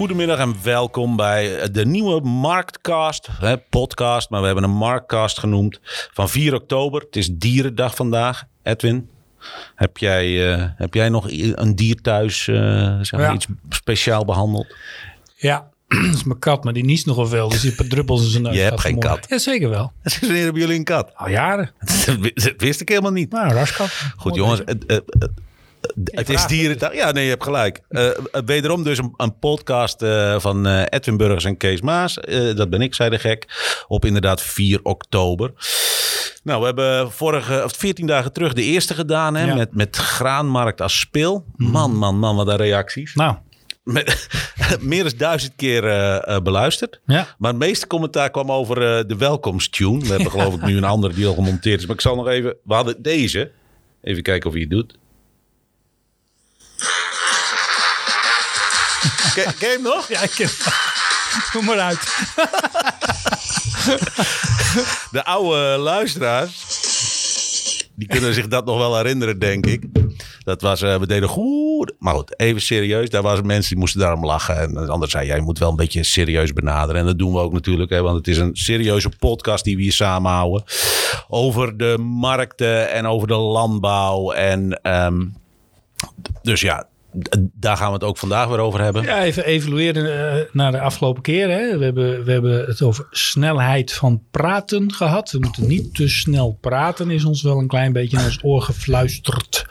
Goedemiddag en welkom bij de nieuwe Marktcast, hè, podcast, maar we hebben een Marktcast genoemd van 4 oktober. Het is Dierendag vandaag. Edwin, heb jij, eh, heb jij nog een dier thuis, eh, zeg maar, Ja. iets speciaal behandeld? Ja, dat is mijn kat, maar die niest nogal veel. Dus die druppels in zijn neus. Je hebt geen kat. Ja, zeker wel. Wanneer hebben jullie een kat? Al jaren. Dat wist ik helemaal niet. Nou, een raskat. Goed Mooi jongens, bezig. het, het, het- het is vraagt dierendag. Ja, nee, je hebt gelijk. Eh, wederom dus een, een podcast eh, van eh, Edwin Burgers en Kees Maas. Eh, dat ben ik, zei de gek. Op inderdaad 4 oktober. Nou, we hebben vorige, of 14 dagen terug de eerste gedaan. Hè, Ja. met, met graanmarkt als speel. Man, man, man, wat een reacties. Nou, Met, meer dan duizend keer eh, eh, beluisterd. ja. Maar het meeste commentaar kwam over eh, de welkomsttune. We hebben geloof ik nu een andere die al gemonteerd is. Maar ik zal nog even... We hadden deze. Even kijken of hij het doet. Ken, ken je hem nog? Ja, ik ken Doe maar uit. De oude luisteraars... Die kunnen zich dat nog wel herinneren, denk ik. Dat was, eh, we deden goed. Maar goed, even serieus. Daar waren mensen die moesten daarom lachen. En de ander zei, jij moet wel een beetje serieus benaderen. En dat doen we ook natuurlijk. Hè, want het is een serieuze podcast die we hier samenhouden. Over de markten en over de landbouw. En ehm, dus ja, daar gaan we het ook vandaag weer over hebben. Ja, even evalueren eh, naar de afgelopen keer. Hè. We, hebben, we hebben het over snelheid van praten gehad. We moeten niet te snel praten, is ons wel een klein beetje in ons oor gefluisterd.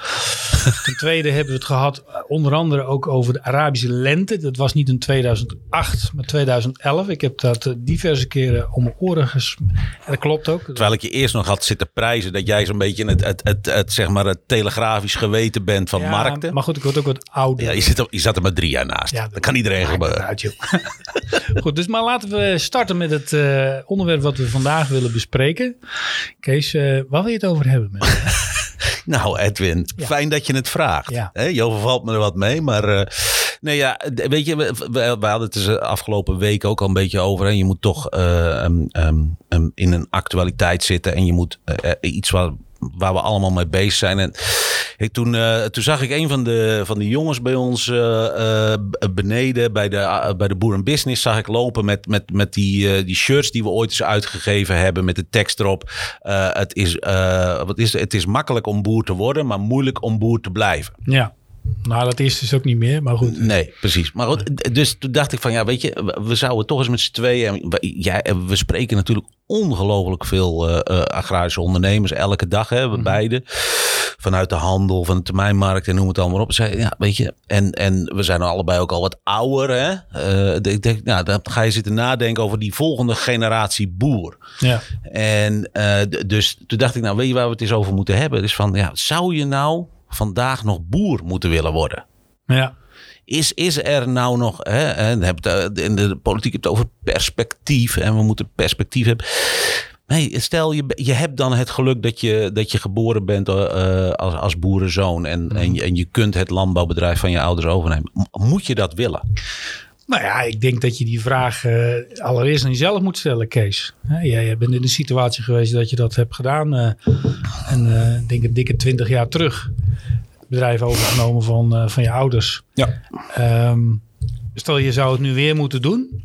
Ten tweede hebben we het gehad eh, onder andere ook over de Arabische lente. Dat was niet in 2008, maar 2011. Ik heb dat eh, diverse keren om mijn oren ges... En dat klopt ook. Terwijl ik je eerst nog had zitten prijzen dat jij zo'n beetje het, het, het, het, zeg maar het telegrafisch geweten bent van Ja, markten. Maar goed, ik word ook wat ouder. Ja, je, zit er, je zat er maar drie jaar naast. Ja, dat kan iedereen gebeuren. het uit, joh. Goed, dus maar laten we starten met het eh, onderwerp wat we vandaag willen bespreken. Kees, eh, waar wil je het over hebben? Met? Nou, Edwin, Ja. fijn dat je het vraagt. Ja. Hè, je overvalt me er wat mee, maar eh, nee, ja, weet je, we, we, we hadden het de afgelopen week ook al een beetje over. Hè. Je moet toch eh, em, em, in een actualiteit zitten en je moet iets waar, waar we allemaal mee bezig zijn. En ik, toen, eh, toen zag ik een van de, van de jongens bij ons eh, eh, beneden bij de, bij de Boeren Business zag ik lopen met, met, met die, die shirts die we ooit eens uitgegeven hebben met de tekst erop. Het, is, wat is, het is makkelijk om boer te worden, maar moeilijk om boer te blijven. Ja, nou dat is dus ook niet meer, maar goed. Nee, precies. Maar goed, dus toen dacht ik van ja, weet je, we- zouden toch eens met z'n tweeën. Ja, en we spreken natuurlijk ongelooflijk veel eh, eh, agrarische ondernemers elke dag, hè, we beide. Vanuit de handel, van de termijnmarkt en noem het allemaal op. Zei, ja, weet je, en, en we zijn allebei ook al wat ouder. Hè? Eh, ik denk, nou, dan ga je zitten nadenken over die volgende generatie boer. Ja, En dus toen dacht ik, nou, weet je waar we het eens over moeten hebben? Dus van, ja, zou je nou vandaag nog boer moeten willen worden? ja. Is, is er nou nog, hè, en eh, in de politiek heb het over perspectief en we moeten perspectief hebben. Nee, stel je, je hebt dan het geluk dat je, dat je geboren bent eh, als, als boerenzoon en, en, je- en je kunt het landbouwbedrijf van je ouders overnemen. Moet je dat willen? Nou ja, ik denk dat je die vraag eh, allereerst aan jezelf moet stellen, Kees. Hè, jij, jij bent in de situatie geweest dat je dat hebt gedaan. eh, en ik denk een dikke twintig jaar terug. Het bedrijf overgenomen van, van je ouders. Ja. Ehm, stel je zou het nu weer moeten doen.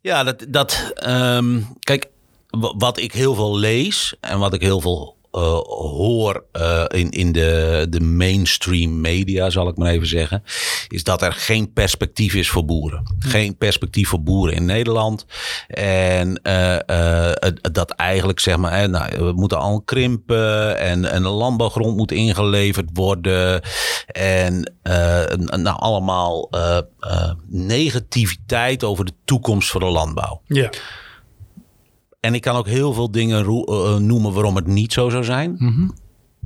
Ja, dat, dat ehm, kijk, wa- wat ik heel veel lees en wat ik heel veel eh, hoor eh, in, in de, de mainstream media, zal ik maar even zeggen, is dat er geen perspectief is voor boeren. Geen perspectief voor boeren in Nederland. En eh, dat eigenlijk, zeg maar, nou, we moeten al krimpen en, en de landbouwgrond moet ingeleverd worden. En nou, allemaal negativiteit over de toekomst voor de landbouw. Ja. En ik kan ook heel veel dingen roe- eh, noemen waarom het niet zo zou zijn. Mhm.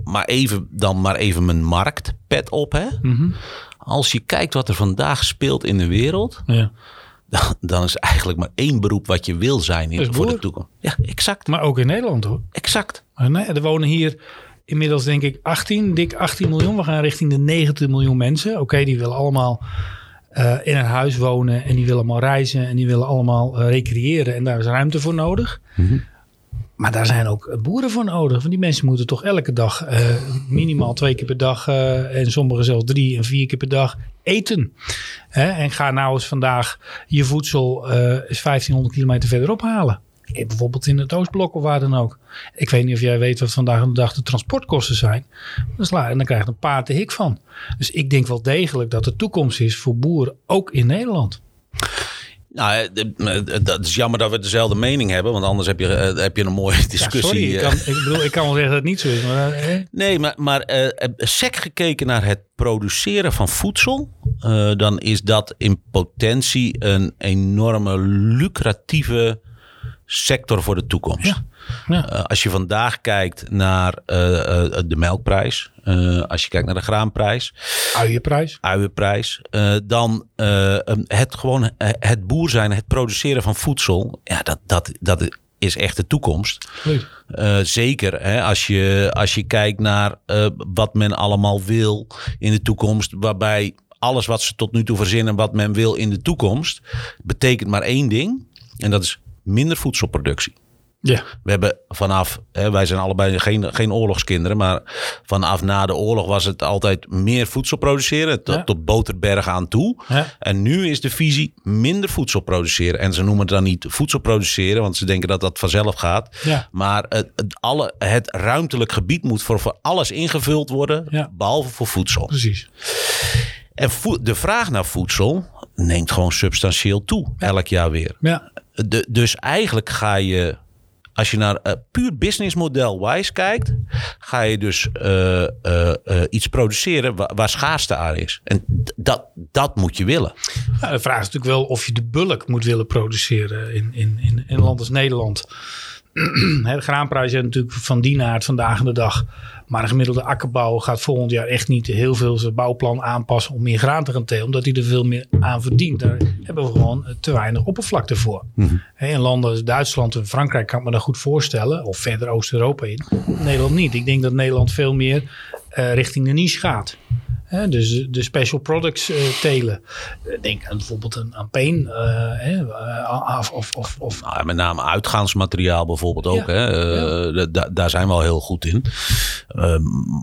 Maar even dan maar even mijn marktpet op. Hè? Mhm. Als je kijkt wat er vandaag speelt in de wereld, ja. dan, dan is eigenlijk maar één beroep wat je wil zijn in, voor de toekomst. Ja, exact. Maar ook in Nederland hoor. Exact. Nee, er wonen hier inmiddels denk ik 18, dik 18 miljoen. We gaan richting de 90 miljoen mensen. Oké, die willen allemaal eh, in een huis wonen en die willen allemaal reizen en die willen allemaal eh, recreëren en daar is ruimte voor nodig. Maar daar zijn ook boeren voor nodig. Want die mensen moeten toch elke dag uh, minimaal twee keer per dag uh, en sommigen zelfs drie en vier keer per dag eten. Hè? En ga nou eens vandaag je voedsel uh, eens 1500 kilometer verderop halen. Bijvoorbeeld in het Oostblok of waar dan ook. Ik weet niet of jij weet wat vandaag de dag de transportkosten zijn. En dan krijg je een paard de hik van. Dus ik denk wel degelijk dat de toekomst is voor boeren ook in Nederland. Nou, dat is jammer dat we dezelfde mening hebben, want anders heb je, heb je een mooie discussie. Ja, sorry, ik, kan, ik, bedoel, ik kan wel zeggen dat het niet zo is. Maar, Nee, maar, maar uh, sec gekeken naar het produceren van voedsel, uh, dan is dat in potentie een enorme lucratieve sector voor de toekomst. Ja. Ja. Uh, als je vandaag kijkt naar uh, uh, de melkprijs, als je kijkt naar de graanprijs, uienprijs, uienprijs dan het gewoon het boer zijn, het produceren van voedsel, ja, dat, dat, dat is echt de toekomst. zeker hè, als, je, als je kijkt naar wat men allemaal wil in de toekomst, waarbij alles wat ze tot nu toe verzinnen, wat men wil in de toekomst, betekent maar één ding. En dat is minder voedselproductie. Ja. We hebben vanaf, hè, wij zijn allebei geen, geen oorlogskinderen, maar vanaf na de oorlog was het altijd meer voedsel produceren, tot, ja. tot boterberg aan toe. Ja. En nu is de visie minder voedsel produceren. En ze noemen het dan niet voedsel produceren, want ze denken dat dat vanzelf gaat. Ja. Maar het, het, alle, het ruimtelijk gebied moet voor, voor alles ingevuld worden, behalve voor voedsel. Precies. En de vraag naar voedsel neemt gewoon substantieel toe, elk jaar weer. Ja. De, dus eigenlijk ga je, als je naar uh, puur businessmodel wise kijkt, ga je dus uh, uh, iets produceren waar, waar, schaarste aan is. En dat, dat moet je willen. Ja, de vraag is natuurlijk wel of je de bulk moet willen produceren in, in, in, in land als Nederland. de graanprijs is natuurlijk van die aard vandaag de dag. Maar een gemiddelde akkerbouw gaat volgend jaar echt niet heel veel zijn bouwplan aanpassen om meer graan te gaan telen. Omdat hij er veel meer aan verdient. Daar hebben we gewoon te weinig oppervlakte voor. Mm-hmm. In landen als Duitsland en Frankrijk kan ik me dat goed voorstellen. Of verder Oost-Europa in. Nederland niet. Ik denk dat Nederland veel meer uh, richting de niche gaat. Hè, dus de special products uh, telen. Denk aan bijvoorbeeld een, aan peen. Uh, of, of, of, of. Nou, met name uitgaansmateriaal bijvoorbeeld ook. Ja, hè? Ja. Da daar zijn we al heel goed in.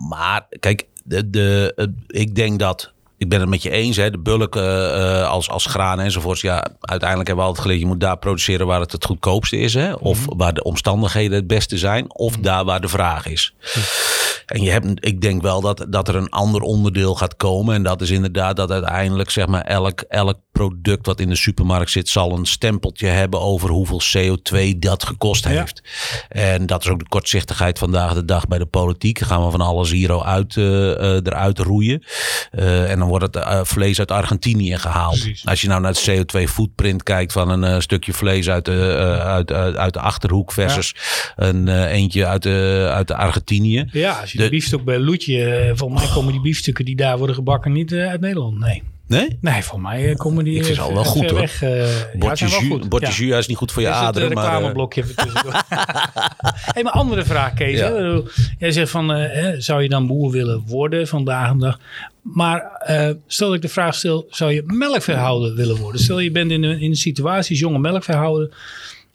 maar kijk, de, de, ik denk dat ik ben het met je eens, hè, de bulk uh, als, als graan enzovoorts. Ja, uiteindelijk hebben we altijd geleerd, je moet daar produceren waar het het goedkoopste is. Hè, of mm. waar de omstandigheden het beste zijn. Of mm. daar waar de vraag is. Mm. En je hebt, ik denk wel dat, dat er een ander onderdeel gaat komen. En dat is inderdaad dat uiteindelijk zeg maar elk, elk product wat in de supermarkt zit... zal een stempeltje hebben over hoeveel CO2 dat gekost heeft. En dat is ook de kortzichtigheid vandaag de dag bij de politiek. Dan gaan we van alles hier uit, uh, eruit roeien. Uh, en dan wordt het uh, vlees uit Argentinië gehaald. Precies. Als je nou naar het CO2 footprint kijkt van een stukje vlees uit de, uit, uit de Achterhoek versus ja. een eentje uit de, uit de Argentinië. Ja, als je de, de biefstuk bij Loetje, volgens mij komen die biefstukken die daar worden gebakken niet uit Nederland. Nee. Nee? Nee, voor mij komen die. Ik vind al wel goed hoor. Weg, uh, botje ja, is niet goed voor je is aderen. Het reclameblokje maar, even hey, maar andere vraag, Kees. Ja. Jij zegt van, uh, zou je dan boer willen worden vandaag de dag? Maar uh, stel dat ik de vraag stel, zou je melkveehouder willen worden? Stel je bent in een, in een situatie, jonge melkveehouder.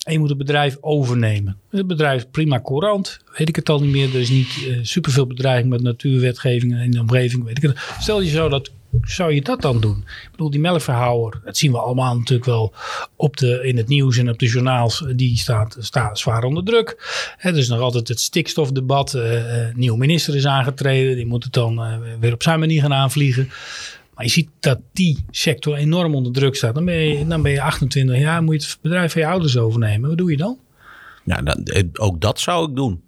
En je moet het bedrijf overnemen. Het bedrijf is prima courant, weet ik het al niet meer. Er is niet uh, superveel bedreiging met natuurwetgeving in de omgeving, weet ik het. Stel je zou dat zou je dat dan doen? Ik bedoel, die melkverhouder, dat zien we allemaal natuurlijk wel op de, in het nieuws en op de journaals. Die staat, staat zwaar onder druk. He, er is nog altijd het stikstofdebat. Uh, nieuwe minister is aangetreden. Die moet het dan uh, weer op zijn manier gaan aanvliegen. Maar je ziet dat die sector enorm onder druk staat. Dan ben je, dan ben je 28 jaar, moet je het bedrijf van je ouders overnemen. Wat doe je dan? Ja, dan, ook dat zou ik doen.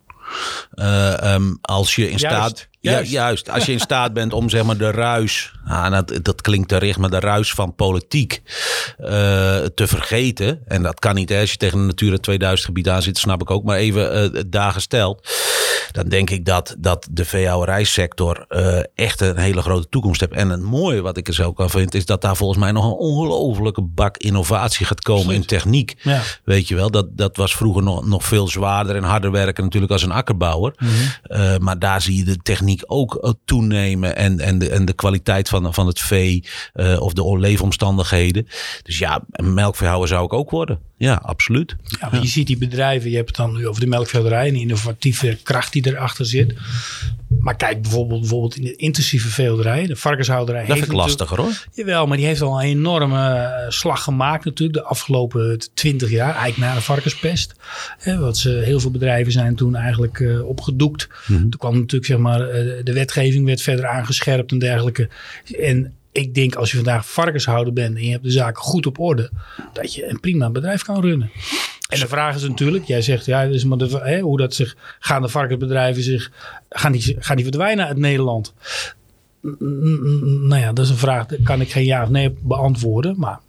Uh, um, als je in juist, staat. Juist. Ja, juist. Als je in staat bent om zeg maar de ruis. Ah, dat, dat klinkt te richt, maar de ruis van politiek uh, te vergeten. En dat kan niet. Hè. Als je tegen een Natura 2000 gebied aan zit, snap ik ook. Maar even uh, daar gesteld. Dan denk ik dat, dat de veehouderijsector uh, echt een hele grote toekomst heeft. En het mooie wat ik er ook aan vind, is dat daar volgens mij nog een ongelofelijke bak innovatie gaat komen in techniek. Ja. Weet je wel, dat, dat was vroeger nog, nog veel zwaarder en harder werken natuurlijk als een akkerbouwer. Mm -hmm. uh, maar daar zie je de techniek ook toenemen en, en, de, en de kwaliteit van, van het vee uh, of de leefomstandigheden. Dus ja, een melkveehouder zou ik ook worden. Ja, absoluut. Ja, je ziet die bedrijven, je hebt het dan nu over de melkveehouderij en de innovatieve kracht die erachter zit. Maar kijk bijvoorbeeld, bijvoorbeeld in de intensieve veehouderij, de varkenshouderij. Dat vind ik lastiger hoor. Jawel, maar die heeft al een enorme eh, slag gemaakt natuurlijk de afgelopen twintig jaar. Eigenlijk na de varkenspest. Hè, wat ze, heel veel bedrijven zijn toen eigenlijk eh, opgedoekt. Mhm. Toen kwam natuurlijk zeg maar, eh, de wetgeving werd verder aangescherpt en dergelijke. En ik denk als je vandaag varkenshouder bent en je hebt de zaken goed op orde, dat je een prima bedrijf kan runnen. En de vraag is natuurlijk, jij zegt ja, dus maar de, hè, hoe dat zich, gaan de varkensbedrijven zich, gaan die, gaan die verdwijnen uit Nederland? Nou ja, dat is een vraag, daar kan ik geen ja of nee beantwoorden. Maar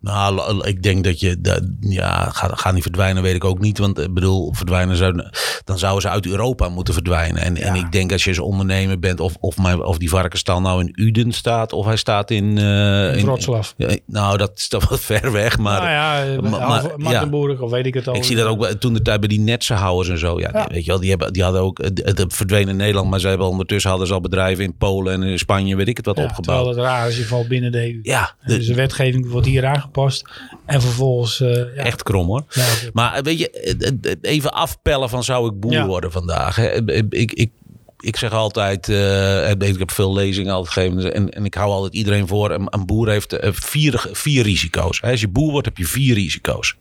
Nou, ik denk dat je, dat, ja, gaan ga niet verdwijnen, weet ik ook niet. Want ik bedoel, verdwijnen zou, dan zouden ze uit Europa moeten verdwijnen. En, en ik denk als je als ondernemer bent, of, of, mijn, of die varkenstal nou in Uden staat, of hij staat in... eh, in Wroclaw. Ja, nou, dat is toch wat ver weg, maar... nou ja, eh, maar- of weet ik het al. Ik zie dat ook toen de tijd bij die netsenhouders en zo. Ja, Ja. weet je wel, die, hebben, die hadden ook het, het verdwenen in Nederland, maar ze hebben ondertussen hadden ze al bedrijven in Polen en in Spanje, weet ik het wat, opgebouwd. terwijl het raar is, je valt binnen de EU. Ja, dus de wetgeving wordt hier aangepast. En vervolgens... eh, ja, echt krom hoor. ja, Maar weet je, eh, eh, even afpellen van zou ik boer worden vandaag. hè? Ik, ik, ik zeg altijd, eh, ik heb veel lezingen altijd gegeven en, en ik hou altijd iedereen voor. Een, een boer heeft eh, vier, vier risico's. Als je boer wordt heb je vier risico's.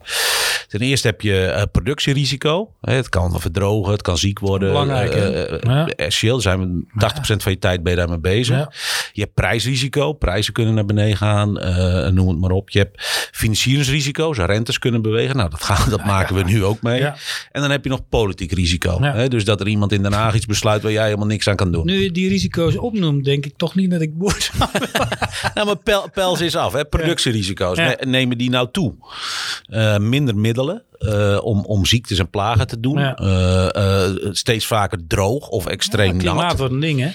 Ten eerste heb je eh, productierisico. Het kan verdrogen, het kan ziek worden. Belangrijk, hè? Ja. Essentieel, daar zijn we 80% van je tijd ben je daarmee bezig. Ja. Je hebt prijsrisico. Prijzen kunnen naar beneden gaan. noem het maar op. Je hebt financieringsrisico's. Rentes kunnen bewegen. Nou, dat, gaan, dat maken we nu ook mee. Ja. En dan heb je nog politiek risico. Hè? Dus dat er iemand in Den Haag iets besluit waar jij helemaal niks aan kan doen. Nu je die risico's opnoemt, denk ik toch niet dat ik boer zou Nou, maar pel, pels is af. Hè? Productierisico's. Ja. Ne- Nemen die nou toe? Eh, minder middelen eh, om, om ziektes en plagen te doen. Ja. Eh, steeds vaker droog of extreem Klimaat nat. wordt een ding, hè?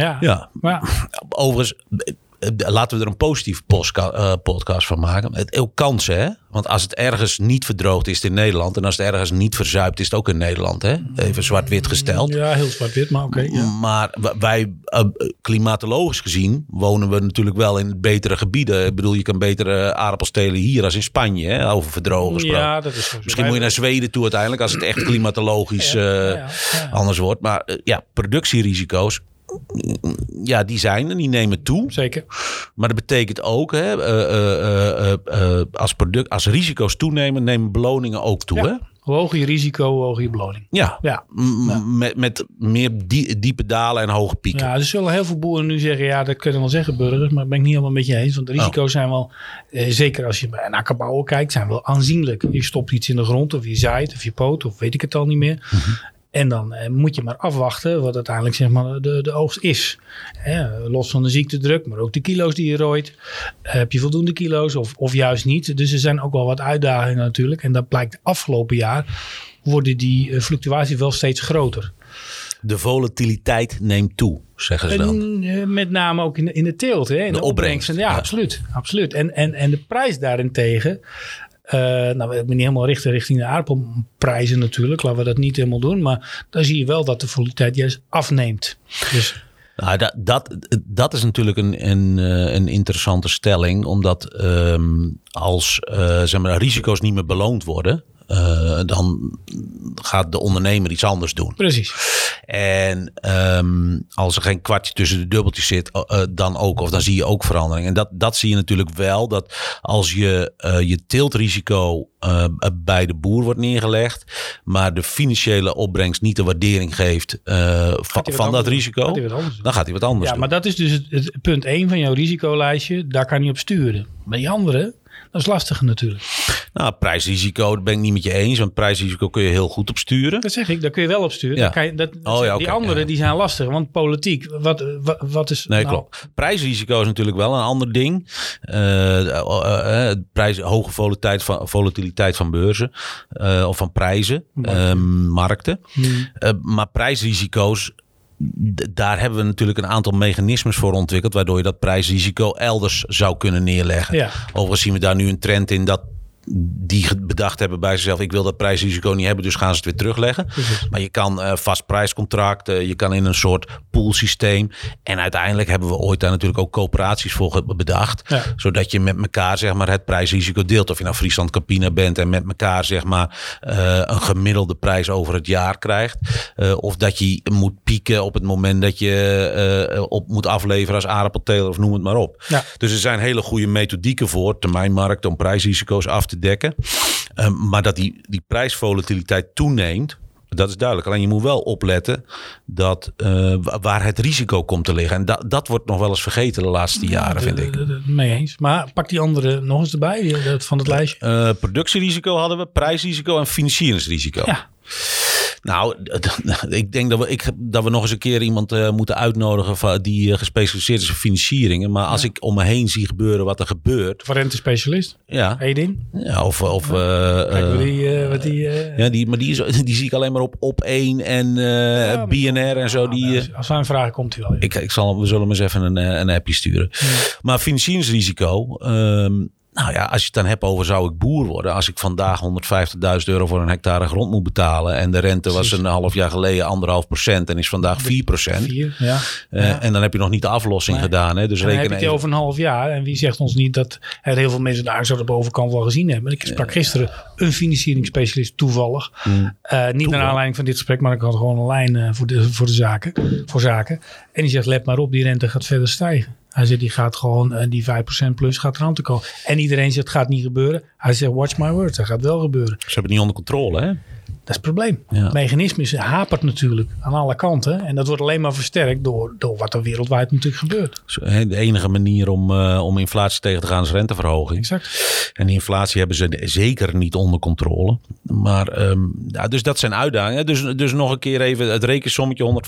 Ja. Ja, Maar Overigens, laten we er een positief eh, podcast van maken. Het ook kansen, hè? Want als het ergens niet verdroogd is, het in Nederland. En als het ergens niet verzuipt, is het ook in Nederland, hè? Even zwart-wit gesteld. ja, heel zwart-wit, maar oké. ja. Maar wij, eh, klimatologisch gezien, wonen we natuurlijk wel in betere gebieden. Ik bedoel, je kan betere aardappels telen hier als in Spanje, hè? Over verdrogen gesproken. Ja, dat is zo. Misschien moet je naar Zweden toe uiteindelijk, als het echt klimatologisch Ja, eh, ja, anders wordt. Maar eh, ja, productierisico's, ja, die zijn er, die nemen toe. Zeker. Maar dat betekent ook, hè, eh, eh, eh, als, product, als risico's toenemen, nemen beloningen ook toe. Ja. Hè? Hoe hoger je risico, hoe hoger je beloning. Ja, Ja. Met, met meer die- diepe dalen en hoge pieken. Ja, er zullen heel veel boeren nu zeggen, ja, dat kunnen wel zeggen burgers, maar dat ben ik niet helemaal met je eens. Want de Oh. risico's zijn wel, eh, zeker als je naar akkerbouwen kijkt, zijn wel aanzienlijk. Je stopt iets in de grond of je zaait of je poot of weet ik het al niet meer. Mhm. En dan eh, moet je maar afwachten wat uiteindelijk zeg maar, de, de oogst is. Hè, los van de ziektedruk, maar ook de kilo's die je rooit. Eh, heb je voldoende kilo's of, of juist niet? Dus er zijn ook wel wat uitdagingen natuurlijk. En dat blijkt afgelopen jaar worden die eh, fluctuaties wel steeds groter. De volatiliteit neemt toe, zeggen ze dan. En, eh, met name ook in de, in de teelt. Hè? In de, opbrengst, Ja, ja. absoluut. absoluut. En, en, en de prijs daarentegen. Eh nou, ik ben niet helemaal richten richting de aardappelprijzen natuurlijk. Laten we dat niet helemaal doen. Maar dan zie je wel dat de volatiliteit juist afneemt. Dus Nou, dat, dat, dat is natuurlijk een, een, eh, een interessante stelling. Omdat ehm, als eh, zeg maar, risico's niet meer beloond worden... eh, dan gaat de ondernemer iets anders doen. precies. En ehm, als er geen kwartje tussen de dubbeltjes zit, eh, eh, dan ook, of dan zie je ook verandering. En dat, dat zie je natuurlijk wel, dat als je je tiltrisico bij de boer wordt neergelegd, maar de financiële opbrengst niet de waardering geeft van, hij van dat risico, Gaat hij dan gaat hij wat anders Ja, doen. maar dat is dus het, het punt 1 van jouw risicolijstje. Daar kan je op sturen. Bij die andere, dat is lastiger natuurlijk. Nou, prijsrisico, daar ben ik niet met je eens, want prijsrisico kun je heel goed op sturen. Dat zeg ik, daar kun je wel op sturen. Ja. Kan je, dat, dat Oh, ja, die oké, andere ja. die zijn lastig. Want politiek, wat, wat, wat is... Nee, nou, klopt. Prijsrisico is natuurlijk wel een ander ding. Eh, eh, eh, prijs, hoge volatiliteit van, volatiliteit van beurzen of van prijzen, Markten. ehm, markten. Hmm. Maar prijsrisico's, daar hebben we natuurlijk een aantal mechanismes voor ontwikkeld, waardoor je dat prijsrisico elders zou kunnen neerleggen. Ja. Overigens zien we daar nu een trend in dat die bedacht hebben bij zichzelf: ik wil dat prijsrisico niet hebben, dus gaan ze het weer terugleggen. Maar je kan uh, vast prijscontracten, je kan in een soort poolsysteem. En uiteindelijk hebben we ooit daar natuurlijk ook coöperaties voor bedacht. Zodat je met elkaar zeg maar, het prijsrisico deelt. Of je nou Friesland Campina bent en met elkaar zeg maar, uh, een gemiddelde prijs over het jaar krijgt. Of dat je moet pieken op het moment dat je op moet afleveren als aardappelteler of noem het maar op. Ja. Dus er zijn hele goede methodieken voor, termijnmarkt, om prijsrisico's af te dekken. Um, maar dat die, die prijsvolatiliteit toeneemt, dat is duidelijk. Alleen je moet wel opletten dat, uh, waar het risico komt te liggen. En dat, dat wordt nog wel eens vergeten de laatste jaren, vind ik. Mee eens. Maar pak die andere nog eens erbij van het lijstje. Uh, productierisico hadden we, prijsrisico en financieringsrisico. Ja. Nou, ik denk dat we, ik, dat we nog eens een keer iemand uh, moeten uitnodigen die uh, gespecialiseerd is in financieringen. Maar als ik om me heen zie gebeuren wat er gebeurt. Voor rentespecialist? Ja. Edin? Ja, of... of ja. Uh, Kijk, die, wat die, ja, die, maar die, is, die zie ik alleen maar op op 1 en ja, BNR en zo. die, als, als een vraag komt hij wel. Ik, ik zal, we zullen hem eens even een, een appje sturen. Maar financieringsrisico... Um, nou ja, als je het dan hebt over zou ik boer worden. Als ik vandaag 150.000 euro voor een hectare grond moet betalen. En de rente was een half jaar geleden anderhalf procent en is vandaag 4 procent. ja. Uh, ja. En dan heb je nog niet de aflossing gedaan. Hè? Dus en dan heb je het over een half jaar. En wie zegt ons niet dat er heel veel mensen daar zo de bovenkant wel gezien hebben. Ik sprak gisteren een financieringsspecialist toevallig. Mm. Uh, niet naar aanleiding van dit gesprek, maar ik had gewoon een lijn uh, voor, de, voor, de zaken, voor zaken. En die zegt, let maar op, die rente gaat verder stijgen. Hij zegt, die gaat gewoon, uh, die 5% plus gaat eraan te komen. En iedereen zegt, het gaat niet gebeuren. Hij zegt, watch my words, dat gaat wel gebeuren. Ze hebben het niet onder controle, hè? Dat is het probleem. Het mechanisme is, hapert natuurlijk aan alle kanten. En dat wordt alleen maar versterkt door, door wat er wereldwijd natuurlijk gebeurt. De enige manier om, uh, om inflatie tegen te gaan is renteverhoging. Exact. En die inflatie hebben ze zeker niet onder controle. Maar um, ja, dus dat zijn uitdagingen. Dus, dus nog een keer even het rekensommetje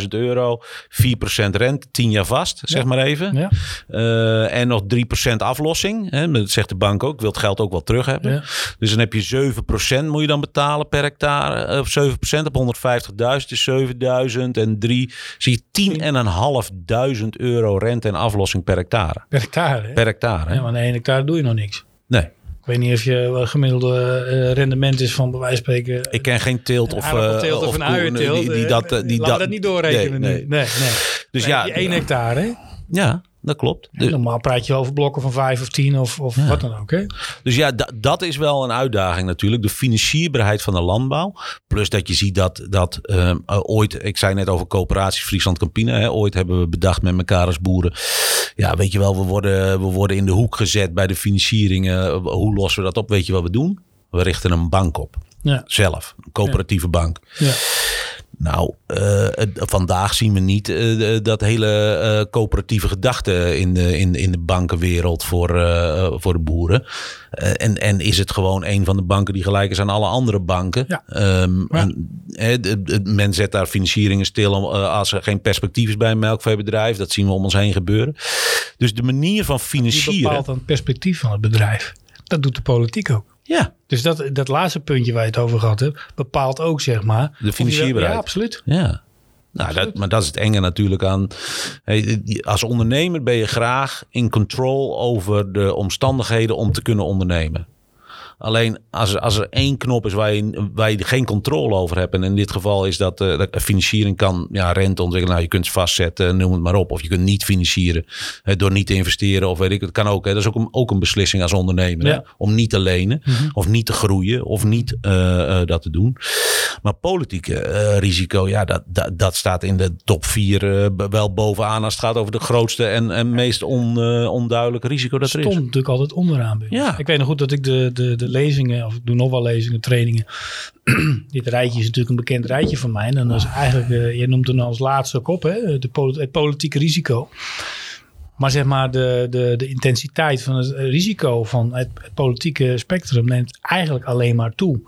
150.000 euro. 4% rente, 10 jaar vast, zeg maar even. Ja. Uh, en nog 3% aflossing. Hè, dat zegt de bank ook. Wil het geld ook wel terug hebben. Ja. Dus dan heb je 7% moet je dan betalen per hectare, eh, of 7% op 150.000 is 7000 en 3 zie je 10.500 euro rente en aflossing per hectare. Per hectare? Per hectare. Ja, maar een hectare doe je nog niks. Nee. Ik weet niet of je gemiddelde uh, rendement is van bij wijze van spreken. Ik ken geen teelt of, uh, of, of een. Die, die, dat, die dat, dat niet doorrekenen nee, nee. Nee, nee. Dus ja, die 1 hectare. Hè? Ja, dat klopt. Dus, normaal praat je over blokken van vijf of tien of, of ja. wat dan ook. Hè? Dus ja, dat is wel een uitdaging natuurlijk. De financierbaarheid van de landbouw. Plus dat je ziet dat, dat um, ooit, ik zei net over coöperaties Friesland Campina. Hè, ooit hebben we bedacht met elkaar als boeren. Ja, weet je wel, we worden, we worden in de hoek gezet bij de financieringen. Hoe lossen we dat op? Weet je wat we doen? We richten een bank op. Ja. Zelf, een coöperatieve ja. bank. Ja. Nou, uh, vandaag zien we niet uh, dat hele uh, coöperatieve gedachte in de, in, in de bankenwereld voor, voor de boeren. en, en is het gewoon een van de banken die gelijk is aan alle andere banken. Ja. Um, ja. en, de, de, men zet daar financieringen stil als er geen perspectief is bij een melkveebedrijf. Dat zien we om ons heen gebeuren. Dus de manier van financieren. Die bepaalt dan het perspectief van het bedrijf. Dat doet de politiek ook. Ja. Dus dat, dat laatste puntje waar je het over gehad hebt, bepaalt ook zeg maar. De financierbaarheid. Ja, absoluut. Ja. Nou, dat, maar dat is het enge natuurlijk aan. Als ondernemer ben je graag in control over de omstandigheden om te kunnen ondernemen. Alleen als, als er één knop is waar je, waar je geen controle over hebt. En in dit geval is dat, uh, dat financiering kan ja, rente ontwikkelen. Nou, je kunt vastzetten, noem het maar op. Of je kunt niet financieren hè, door niet te investeren. Of weet ik, het kan ook. Hè. Dat is ook een, ook een beslissing als ondernemer. Ja. Hè, om niet te lenen. Mhm. Of niet te groeien. Of niet uh, uh, dat te doen. Maar politieke risico, ja, dat, dat, dat staat in de top vier wel bovenaan. Als het gaat over de grootste en, en meest on, onduidelijke risico dat Stond er is. Stond natuurlijk altijd onderaan. Ja. Ik weet nog goed dat ik de, de, de lezingen, of ik doe nog wel lezingen, trainingen. Dit rijtje is natuurlijk een bekend rijtje van mij. En dan is eigenlijk, uh, je noemt het als laatste ook op, hè, de polit het politieke risico. Maar zeg maar, de, de, de intensiteit van het risico van het, het politieke spectrum neemt eigenlijk alleen maar toe.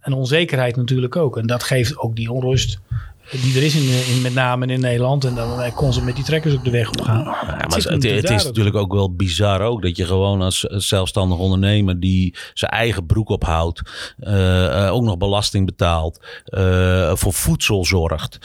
En onzekerheid natuurlijk ook. En dat geeft ook die onrust die er is in, in met name in Nederland. En dan kon ze met die trekkers ook de weg op gaan. Ja, maar het, het, is natuurlijk ook wel bizar ook dat je gewoon als zelfstandig ondernemer die zijn eigen broek ophoudt, uh, ook nog belasting betaalt, uh, voor voedsel zorgt,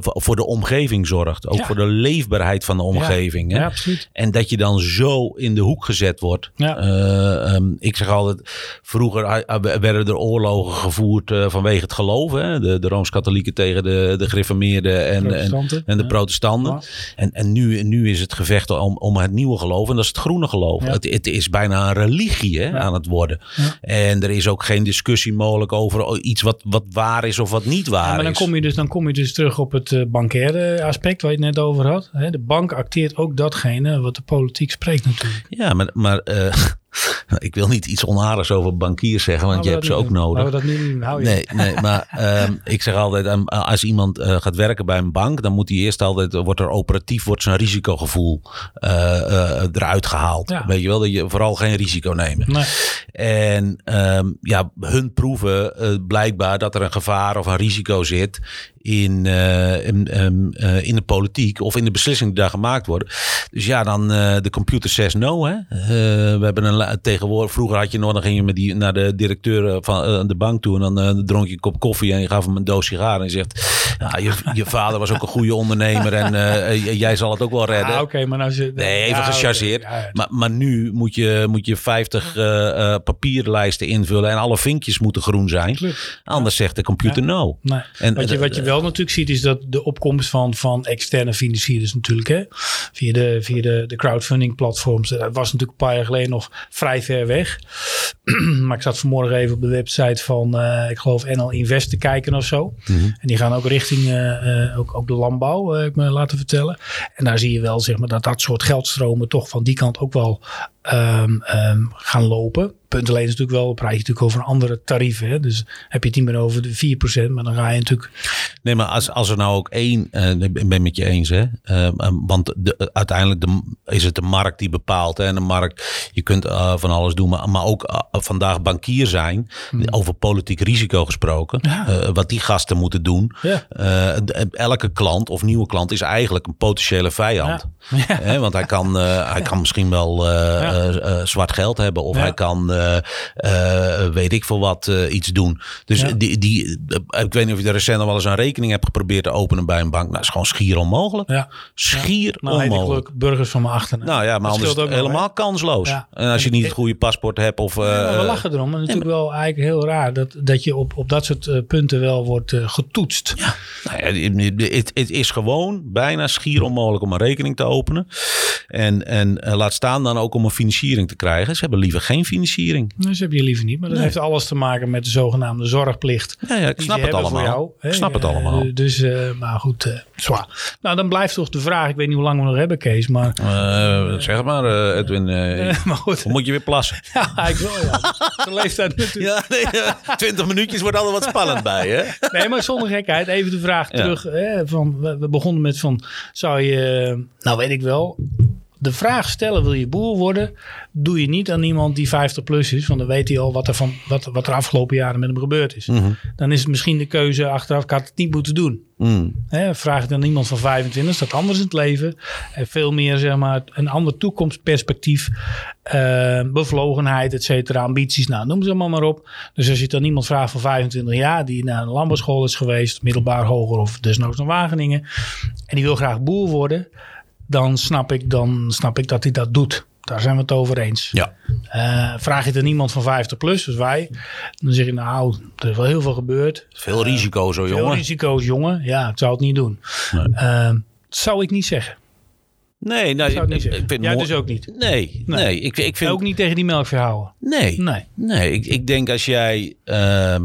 voor, voor, de omgeving zorgt, ook voor de leefbaarheid van de omgeving. Ja, hè? En dat je dan zo in de hoek gezet wordt. Um, ik zeg altijd, vroeger werden er oorlogen gevoerd vanwege het geloof. Hè? De, de Rooms-Katholieken tegen de, de gereformeerden en, en, en, de protestanten. En, en nu, nu is het gevecht om, om het nieuwe geloof en dat is het groene geloof. Het, het, is bijna een religie hè, aan het worden. En er is ook geen discussie mogelijk over iets wat, wat waar is of wat niet waar maar dan is. Kom je dus, dan kom je dus terug op het uh, bankaire aspect waar je het net over had. De bank acteert ook datgene wat de politiek spreekt natuurlijk. Ja, maar, maar uh, ik wil niet iets onaardigs over bankiers zeggen, want je hebt ze ook nodig. we dat nu hou je. Nee, nee maar um, ik zeg altijd, um, als iemand uh, gaat werken bij een bank, dan moet hij eerst altijd, wordt er operatief, wordt zijn risicogevoel uh, uh, eruit gehaald. Ja. Weet je wel, dat je vooral geen risico nemen. Nee. En um, ja, hun proeven blijkbaar dat er een gevaar of een risico zit in, uh, in, um, uh, in, de politiek of in de beslissingen die daar gemaakt worden. Dus ja, dan uh, de computer says no. Hè? we hebben een tegenwoordig, vroeger had je nog, dan ging je met die, naar de directeur van de bank toe en dan dronk je een kop koffie en je gaf hem een doos sigaren en je zegt, ja, je, je vader was ook een goede ondernemer en jij zal het ook wel redden. Ah, Oké, maar nou je, Nee, even ja, gechargeerd. Okay, ja, maar, maar nu moet je, moet je 50 papierlijsten invullen en alle vinkjes moeten groen zijn. Anders zegt de computer no. Nee. En, wat, je, wat je wel natuurlijk ziet, is dat de opkomst van, van externe financiers natuurlijk, hè, via de, via de, de crowdfunding platforms, dat was natuurlijk een paar jaar geleden nog vrij ver weg. maar ik zat vanmorgen even op de website van, uh, ik geloof, NL Invest te kijken of zo. Mm -hmm. En die gaan ook richting uh, uh, ook, ook de landbouw, heb ik me laten vertellen. En daar zie je wel, zeg maar, dat dat soort geldstromen toch van die kant ook wel um, um, gaan lopen. Punt alleen is natuurlijk wel, praat je natuurlijk over een andere tarieven. Hè? Dus heb je het niet meer over de 4%, maar dan ga je natuurlijk... Nee, maar als, als er nou ook één, uh, ik ben met je eens, hè? Uh, want de, uiteindelijk de, is het de markt die bepaalt. Hè? En de markt, je kunt uh, van alles doen, maar, maar ook vandaag bankier zijn, hmm. over politiek risico gesproken. Ja. wat die gasten moeten doen. Ja. elke klant of nieuwe klant is eigenlijk een potentiële vijand. Ja. Hè? Want hij kan, hij kan misschien wel uh, zwart geld hebben. Of Ja. hij kan, uh, weet ik veel wat, iets doen. Dus Ja. die, die, ik weet niet of je er recent nog wel eens een rekening hebt geprobeerd te openen bij een bank. Nou, dat is gewoon schier onmogelijk. Ja. Schier Nou, onmogelijk. geluk burgers van mijn achternaam. Nou ja, maar Dat anders ook helemaal kansloos. En als je niet het goede paspoort hebt of... We eh, lachen erom. Maar natuurlijk wel eigenlijk heel raar dat, dat je op, op dat soort eh, punten wel wordt eh, getoetst. Nou ja, het, het is gewoon bijna schier onmogelijk om een rekening te openen. En, en eh, laat staan dan ook om een financiering te krijgen. Ze hebben liever geen financiering. Dus heb je liever niet. Maar dat Nee. heeft alles te maken met de zogenaamde zorgplicht. Ja, ja ik snap ze het hebben allemaal. jou, ik snap het allemaal. Dus, eh, maar goed, eh zwaar. Nou, dan blijft toch de vraag. Ik weet niet hoe lang we nog hebben, Kees. Maar, Eh, zeg maar, Edwin. maar goed. Of moet je weer plassen? Ja, ik wil ja. Leeftijd natuurlijk. Ja, nee, 20 minuutjes wordt altijd wat spannend bij, hè? Nee, maar zonder gekheid. Even de vraag terug. Hè, van, we, we begonnen met van, zou je, nou weet ik wel, de vraag stellen, wil je boer worden? Doe je niet aan iemand die 50 plus is, want dan weet hij al wat er, van, wat, wat er afgelopen jaren met hem gebeurd is. Mhm. Dan is het misschien de keuze achteraf, ik had het niet moeten doen. Mm. Hè, vraag het aan iemand van 25, staat anders in het leven. En veel meer, zeg maar, een ander toekomstperspectief. eh, bevlogenheid, et cetera, ambities. Nou, noem ze allemaal maar op. Dus als je het aan iemand vraagt van 25 jaar, die naar een landbouwschool is geweest, middelbaar, hoger of desnoods naar Wageningen. En die wil graag boer worden. Dan snap ik, dan snap ik dat hij dat doet. Daar zijn we het over eens. Ja. Eh, vraag je het aan iemand van 50 plus, dus wij. Dan zeg je, nou, er is wel heel veel gebeurd. Veel risico zo, Veel jongen. risico's, jongen. Ja, ik zou het niet doen. Nee. Dat zou ik niet zeggen. Nee, nou, Ik vind Jij dus ook niet. Nee, nee. Ik, ik vind... Ook niet tegen die melkverhouden. Nee. Nee. Nee, ik, ik denk als jij ehm,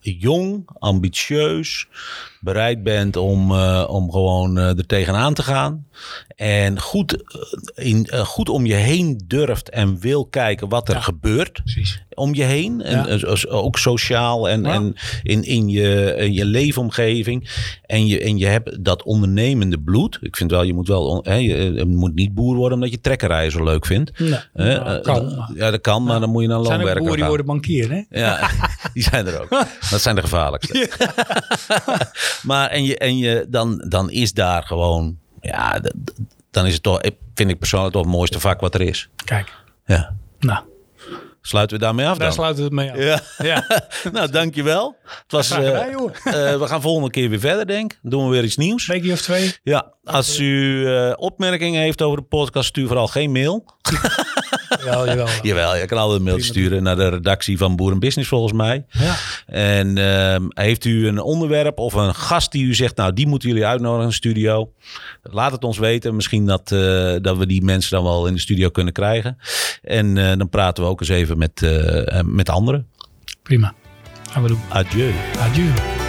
jong, ambitieus, bereid bent om, eh, om gewoon eh, er tegenaan te gaan. En goed, eh, in, goed om je heen durft en wil kijken wat er Ja. gebeurt Precies. om je heen. En Ja. ook sociaal en, Ja. en in, in, je, in je leefomgeving. En je, en je hebt dat ondernemende bloed. Ik vind wel, je moet wel, hè, je, je moet niet boer worden omdat je trekkerrijden zo leuk vindt. Nee, eh, kan. Ja, dat kan, maar dan moet je naar Er zijn boeren die worden bankier, hè? Ja, die zijn er ook. Dat zijn de gevaarlijkste. Maar en, je, en je, dan, dan is daar gewoon, ja, dan is het toch, vind ik persoonlijk toch het mooiste vak wat er is. Kijk, Ja. nou, Sluiten we daarmee af daar dan? sluit het mee af. Ja. Ja. nou, dankjewel. Het was, eh, we gaan volgende keer weer verder, denk ik. Doen we weer iets nieuws. Weekje of twee. Ja, als u eh, opmerkingen heeft over de podcast, stuur vooral geen mail. Jawel, jawel. Jawel, je kan altijd een mailtje sturen naar de redactie van Boeren Business volgens mij. Ja. En ehm, heeft u een onderwerp of een gast die u zegt, nou die moeten jullie uitnodigen in de studio. Laat het ons weten. Misschien dat, eh, dat we die mensen dan wel in de studio kunnen krijgen. En eh, dan praten we ook eens even met, eh, met anderen. Prima. Gaan we doen. Adieu. Adieu.